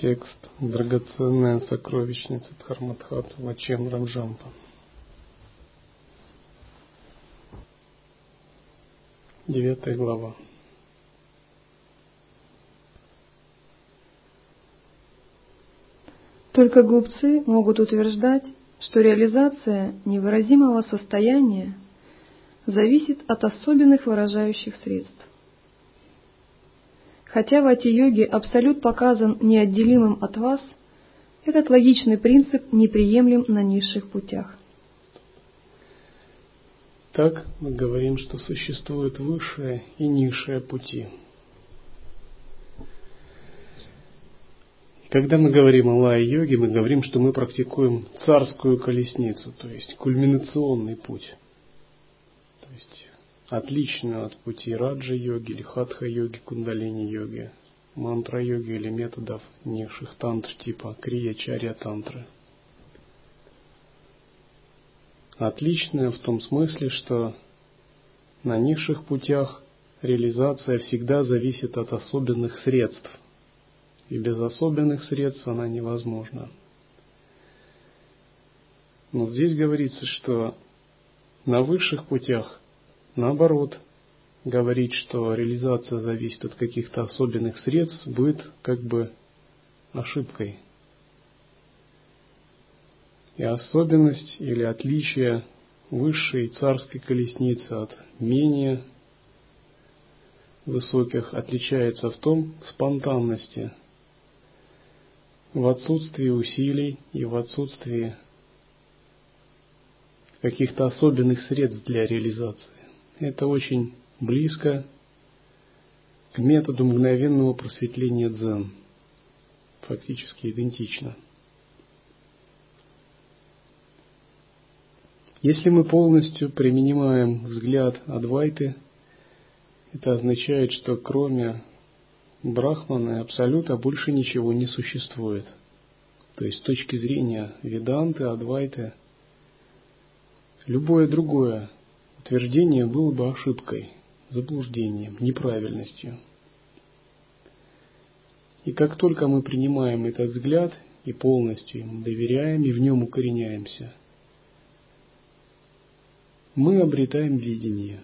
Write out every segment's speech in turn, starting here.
Текст «Драгоценная сокровищница Дхарматхат Лачем Рамджампа». Девятая глава. Только глупцы могут утверждать, что реализация невыразимого состояния зависит от особенных выражающих средств. Хотя в ати-йоге абсолют показан неотделимым от вас, этот логичный принцип неприемлем на низших путях. Так мы говорим, что существуют высшие и низшие пути. Когда мы говорим о лай-йоге, мы говорим, что мы практикуем царскую колесницу, то есть кульминационный путь. То есть отлично от пути раджа-йоги или хатха-йоги, кундалини-йоги, мантра-йоги или методов низших тантр типа крия-чарья-тантры. Отличное в том смысле, что на низших путях реализация всегда зависит от особенных средств, и без особенных средств она невозможна. Но здесь говорится, что на высших путях Наоборот, говорить, что реализация зависит от каких-то особенных средств, будет как бы ошибкой. И особенность или отличие высшей царской колесницы от менее высоких отличается в том спонтанности, в отсутствии усилий и в отсутствии каких-то особенных средств для реализации. Это очень близко к методу мгновенного просветления дзен. Фактически идентично. Если мы полностью применяем взгляд Адвайты, это означает, что кроме Брахмана и Абсолюта больше ничего не существует. То есть с точки зрения Веданты, Адвайты, любое другое утверждение было бы ошибкой, заблуждением, неправильностью. И как только мы принимаем этот взгляд и полностью ему доверяем и в нем укореняемся, мы обретаем видение.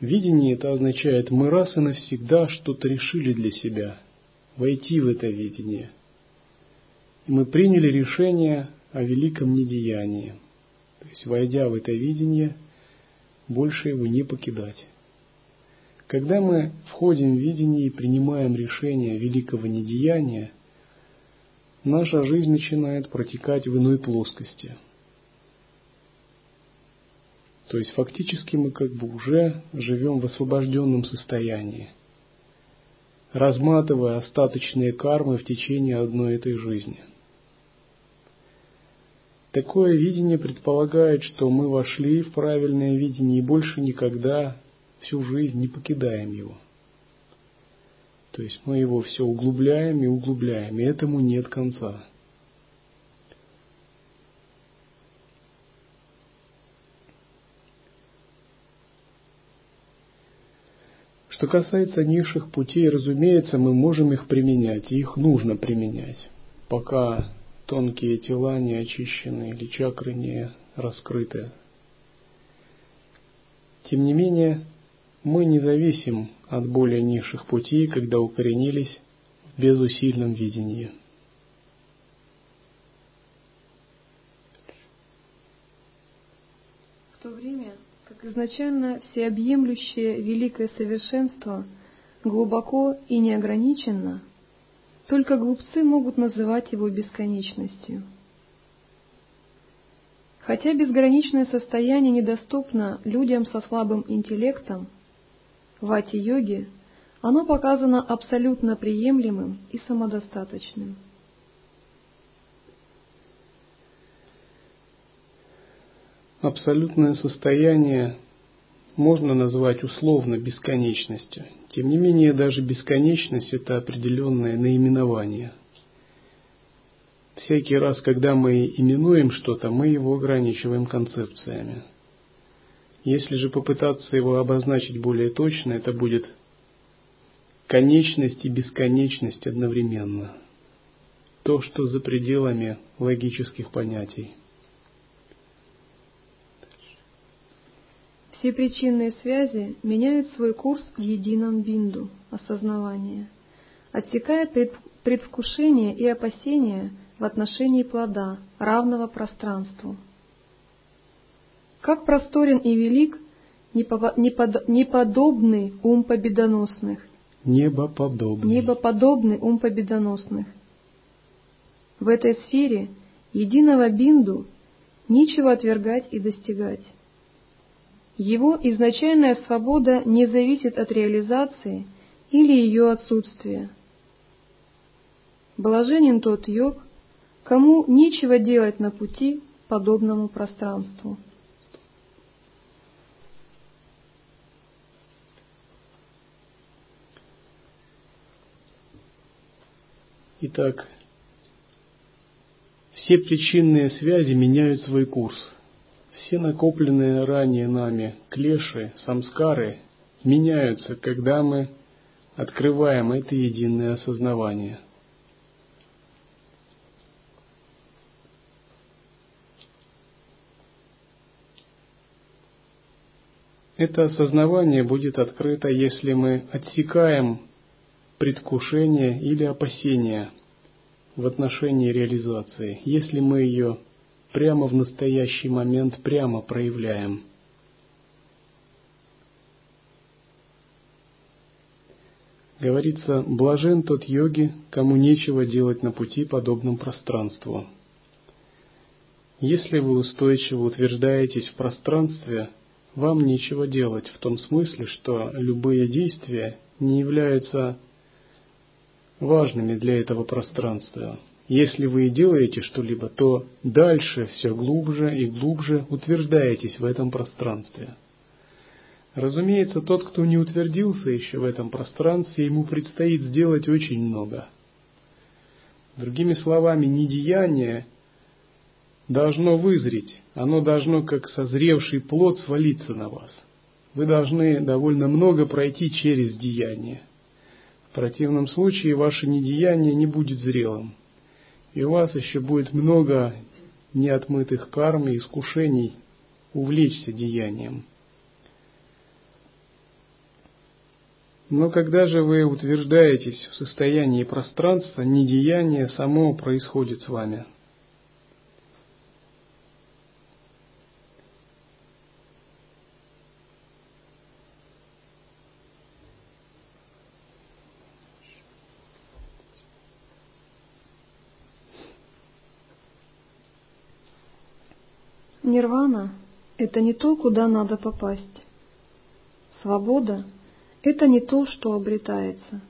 Видение это означает, мы раз и навсегда что-то решили для себя, войти в это видение. И мы приняли решение о великом недеянии – то есть, войдя в это видение, больше его не покидать. Когда мы входим в видение и принимаем решение великого недеяния, наша жизнь начинает протекать в иной плоскости. То есть фактически мы как бы уже живем в освобожденном состоянии, разматывая остаточные кармы в течение одной этой жизни – Такое видение предполагает, что мы вошли в правильное видение и больше никогда всю жизнь не покидаем его. То есть мы его все углубляем и углубляем, и этому нет конца. Что касается низших путей, разумеется, мы можем их применять, и их нужно применять, пока тонкие тела не очищены или чакры не раскрыты. Тем не менее, мы не зависим от более низших путей, когда укоренились в безусильном видении. В то время, как изначально всеобъемлющее великое совершенство глубоко и неограниченно – только глупцы могут называть его бесконечностью. Хотя безграничное состояние недоступно людям со слабым интеллектом, в ати-йоге оно показано абсолютно приемлемым и самодостаточным. Абсолютное состояние можно назвать условно бесконечностью. Тем не менее, даже бесконечность – это определенное наименование. Всякий раз, когда мы именуем что-то, мы его ограничиваем концепциями. Если же попытаться его обозначить более точно, это будет конечность и бесконечность одновременно. То, что за пределами логических понятий. Все причинные связи меняют свой курс в едином бинду осознавания, отсекая предвкушение и опасения в отношении плода, равного пространству. Как просторен и велик неподобный ум победоносных, Небоподобный. Небоподобный ум победоносных. В этой сфере единого бинду нечего отвергать и достигать. Его изначальная свобода не зависит от реализации или ее отсутствия. Блаженен тот йог, кому нечего делать на пути подобному пространству. Итак, все причинные связи меняют свой курс. Все накопленные ранее нами клеши, самскары меняются, когда мы открываем это единое осознавание. Это осознавание будет открыто, если мы отсекаем предвкушение или опасение в отношении реализации, если мы ее прямо в настоящий момент прямо проявляем. Говорится, блажен тот йоги, кому нечего делать на пути подобном пространству. Если вы устойчиво утверждаетесь в пространстве, вам нечего делать в том смысле, что любые действия не являются важными для этого пространства. Если вы делаете что-либо, то дальше все глубже и глубже утверждаетесь в этом пространстве. Разумеется, тот, кто не утвердился еще в этом пространстве, ему предстоит сделать очень много. Другими словами, недеяние должно вызреть, оно должно, как созревший плод, свалиться на вас. Вы должны довольно много пройти через деяние – в противном случае ваше недеяние не будет зрелым, и у вас еще будет много неотмытых карм и искушений увлечься деянием. Но когда же вы утверждаетесь в состоянии пространства, недеяние само происходит с вами – Нирвана – это не то, куда надо попасть. Свобода – это не то, что обретается.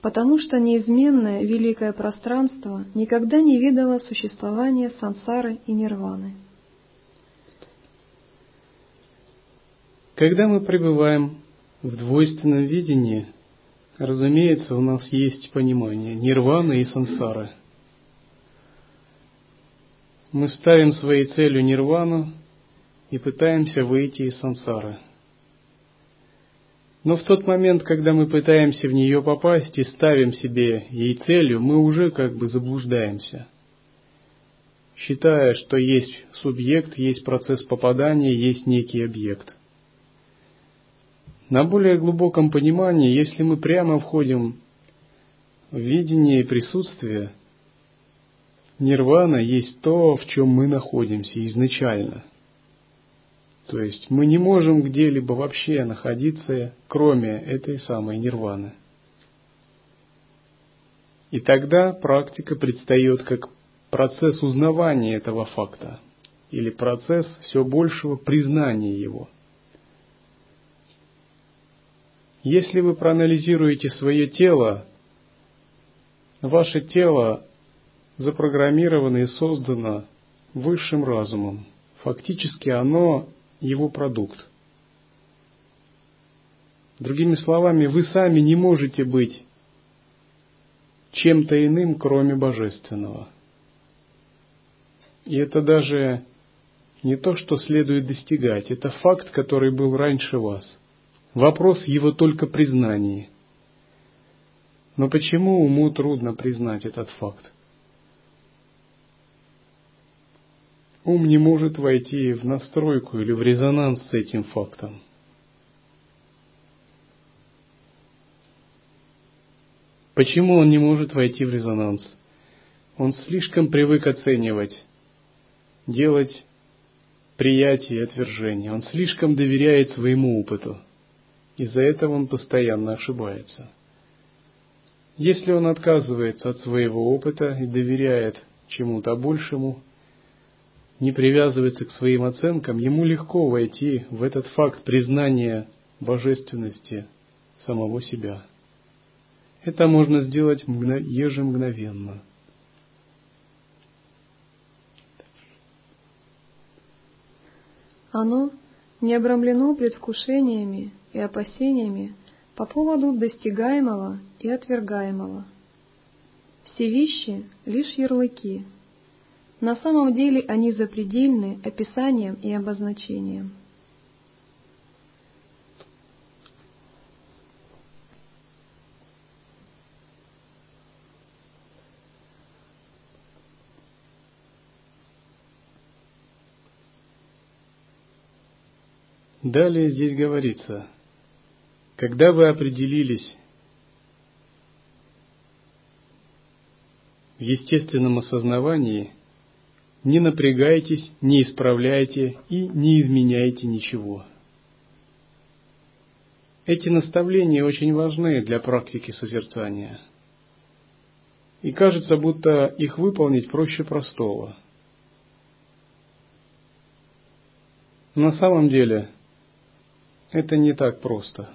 Потому что неизменное великое пространство никогда не видало существования сансары и нирваны. Когда мы пребываем в двойственном видении, разумеется, у нас есть понимание нирваны и сансары – мы ставим своей целью нирвану и пытаемся выйти из сансары. Но в тот момент, когда мы пытаемся в нее попасть и ставим себе ей целью, мы уже как бы заблуждаемся, считая, что есть субъект, есть процесс попадания, есть некий объект. На более глубоком понимании, если мы прямо входим в видение и присутствие, Нирвана есть то, в чем мы находимся изначально. То есть мы не можем где-либо вообще находиться, кроме этой самой нирваны. И тогда практика предстает как процесс узнавания этого факта или процесс все большего признания его. Если вы проанализируете свое тело, ваше тело запрограммировано и создано высшим разумом. Фактически оно его продукт. Другими словами, вы сами не можете быть чем-то иным, кроме божественного. И это даже не то, что следует достигать, это факт, который был раньше вас. Вопрос его только признании. Но почему уму трудно признать этот факт? Ум не может войти в настройку или в резонанс с этим фактом. Почему он не может войти в резонанс? Он слишком привык оценивать, делать приятие и отвержение. Он слишком доверяет своему опыту. Из-за этого он постоянно ошибается. Если он отказывается от своего опыта и доверяет чему-то большему, не привязывается к своим оценкам, ему легко войти в этот факт признания божественности самого себя. Это можно сделать ежемгновенно. Оно не обрамлено предвкушениями и опасениями по поводу достигаемого и отвергаемого. Все вещи — лишь ярлыки — на самом деле они запредельны описанием и обозначением. Далее здесь говорится, когда вы определились в естественном осознавании – не напрягайтесь, не исправляйте и не изменяйте ничего. Эти наставления очень важны для практики созерцания. И кажется, будто их выполнить проще простого. На самом деле это не так просто,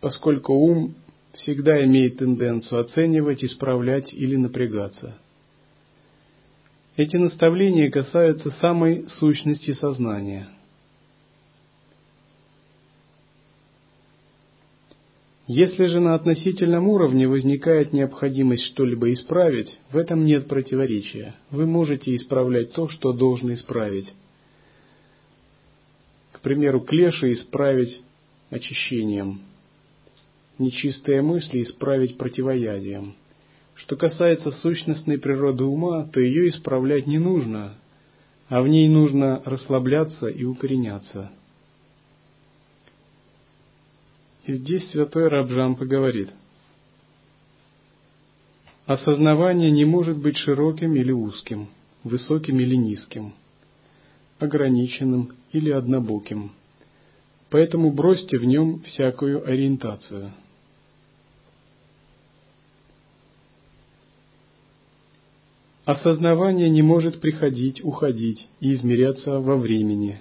поскольку ум всегда имеет тенденцию оценивать, исправлять или напрягаться – эти наставления касаются самой сущности сознания. Если же на относительном уровне возникает необходимость что-либо исправить, в этом нет противоречия. Вы можете исправлять то, что должны исправить. К примеру, клеши исправить очищением, нечистые мысли исправить противоядием – что касается сущностной природы ума, то ее исправлять не нужно, а в ней нужно расслабляться и укореняться. И здесь святой Рабжампа говорит, осознавание не может быть широким или узким, высоким или низким, ограниченным или однобоким. Поэтому бросьте в нем всякую ориентацию – Осознавание не может приходить, уходить и измеряться во времени.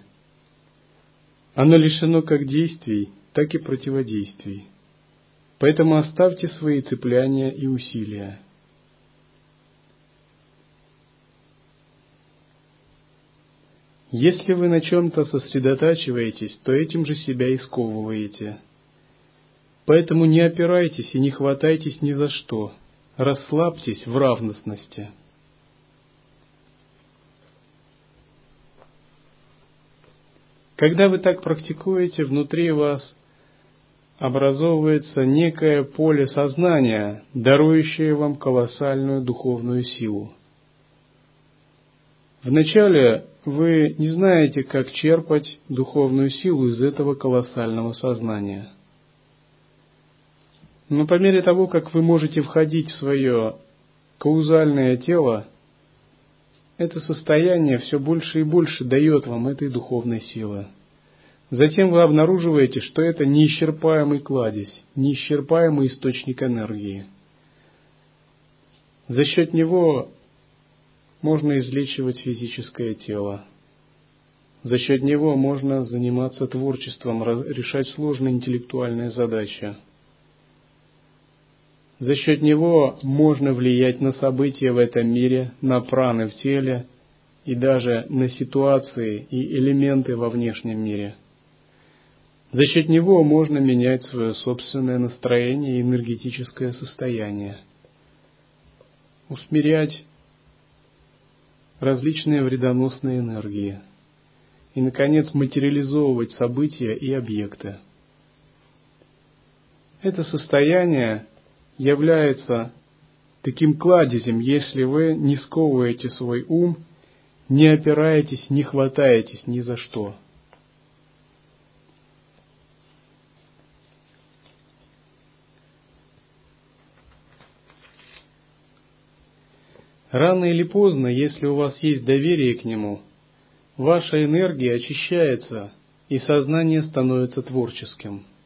Оно лишено как действий, так и противодействий. Поэтому оставьте свои цепляния и усилия. Если вы на чем-то сосредотачиваетесь, то этим же себя и сковываете. Поэтому не опирайтесь и не хватайтесь ни за что. Расслабьтесь в равностности. Когда вы так практикуете, внутри вас образовывается некое поле сознания, дарующее вам колоссальную духовную силу. Вначале вы не знаете, как черпать духовную силу из этого колоссального сознания. Но по мере того, как вы можете входить в свое каузальное тело, это состояние все больше и больше дает вам этой духовной силы. Затем вы обнаруживаете, что это неисчерпаемый кладезь, неисчерпаемый источник энергии. За счет него можно излечивать физическое тело. За счет него можно заниматься творчеством, решать сложные интеллектуальные задачи. За счет него можно влиять на события в этом мире, на праны в теле и даже на ситуации и элементы во внешнем мире. За счет него можно менять свое собственное настроение и энергетическое состояние, усмирять различные вредоносные энергии и, наконец, материализовывать события и объекты. Это состояние является таким кладезем, если вы не сковываете свой ум, не опираетесь, не хватаетесь ни за что. Рано или поздно, если у вас есть доверие к нему, ваша энергия очищается, и сознание становится творческим –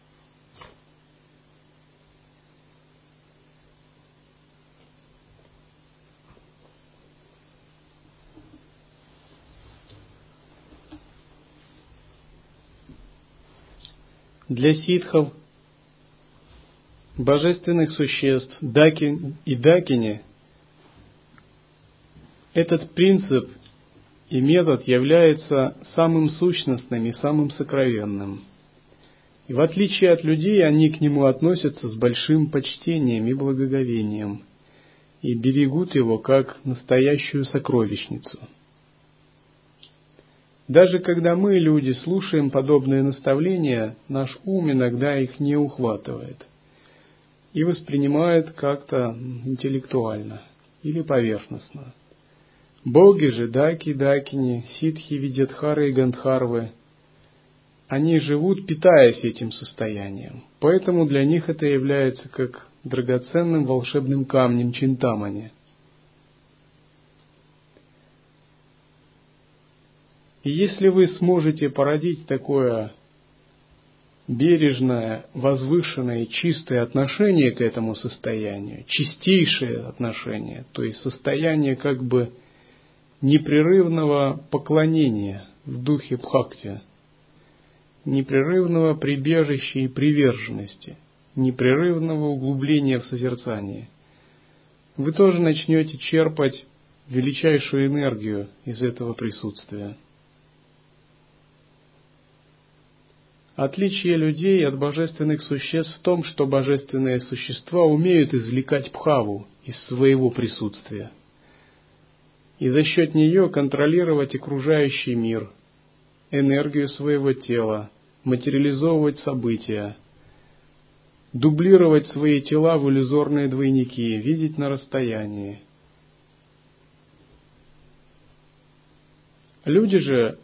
Для ситхов, божественных существ, даки и дакини, этот принцип и метод является самым сущностным и самым сокровенным. И в отличие от людей, они к нему относятся с большим почтением и благоговением и берегут его как настоящую сокровищницу – даже когда мы, люди, слушаем подобные наставления, наш ум иногда их не ухватывает и воспринимает как-то интеллектуально или поверхностно. Боги же, даки, дакини, ситхи, видятхары и гандхарвы, они живут, питаясь этим состоянием. Поэтому для них это является как драгоценным волшебным камнем чинтамани – И если вы сможете породить такое бережное, возвышенное, чистое отношение к этому состоянию, чистейшее отношение, то есть состояние как бы непрерывного поклонения в духе бхакти, непрерывного прибежища и приверженности, непрерывного углубления в созерцании, вы тоже начнете черпать величайшую энергию из этого присутствия. Отличие людей от божественных существ в том, что божественные существа умеют извлекать пхаву из своего присутствия и за счет нее контролировать окружающий мир, энергию своего тела, материализовывать события, дублировать свои тела в иллюзорные двойники, видеть на расстоянии. Люди же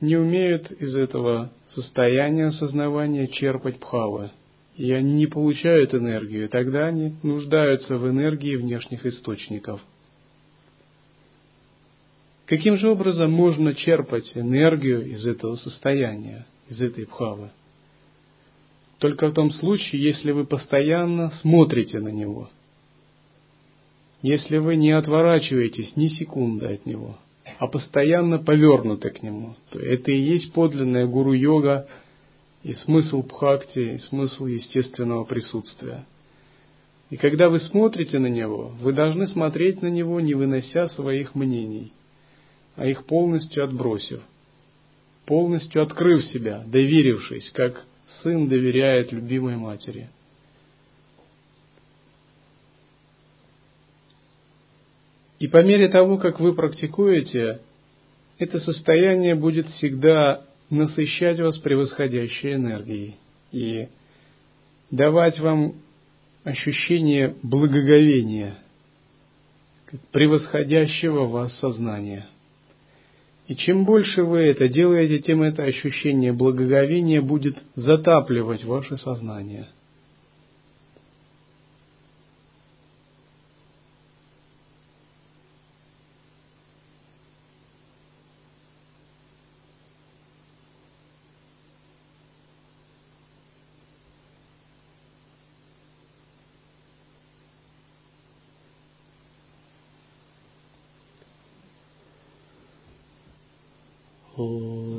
не умеют из этого состояния осознавания черпать пхавы, и они не получают энергию, тогда они нуждаются в энергии внешних источников. Каким же образом можно черпать энергию из этого состояния, из этой пхавы? Только в том случае, если вы постоянно смотрите на него, если вы не отворачиваетесь ни секунды от него – а постоянно повернуты к нему. То это и есть подлинная гуру-йога и смысл бхакти, и смысл естественного присутствия. И когда вы смотрите на него, вы должны смотреть на него, не вынося своих мнений, а их полностью отбросив, полностью открыв себя, доверившись, как сын доверяет любимой матери – И по мере того, как вы практикуете, это состояние будет всегда насыщать вас превосходящей энергией и давать вам ощущение благоговения, превосходящего вас сознания. И чем больше вы это делаете, тем это ощущение благоговения будет затапливать ваше сознание – Oh.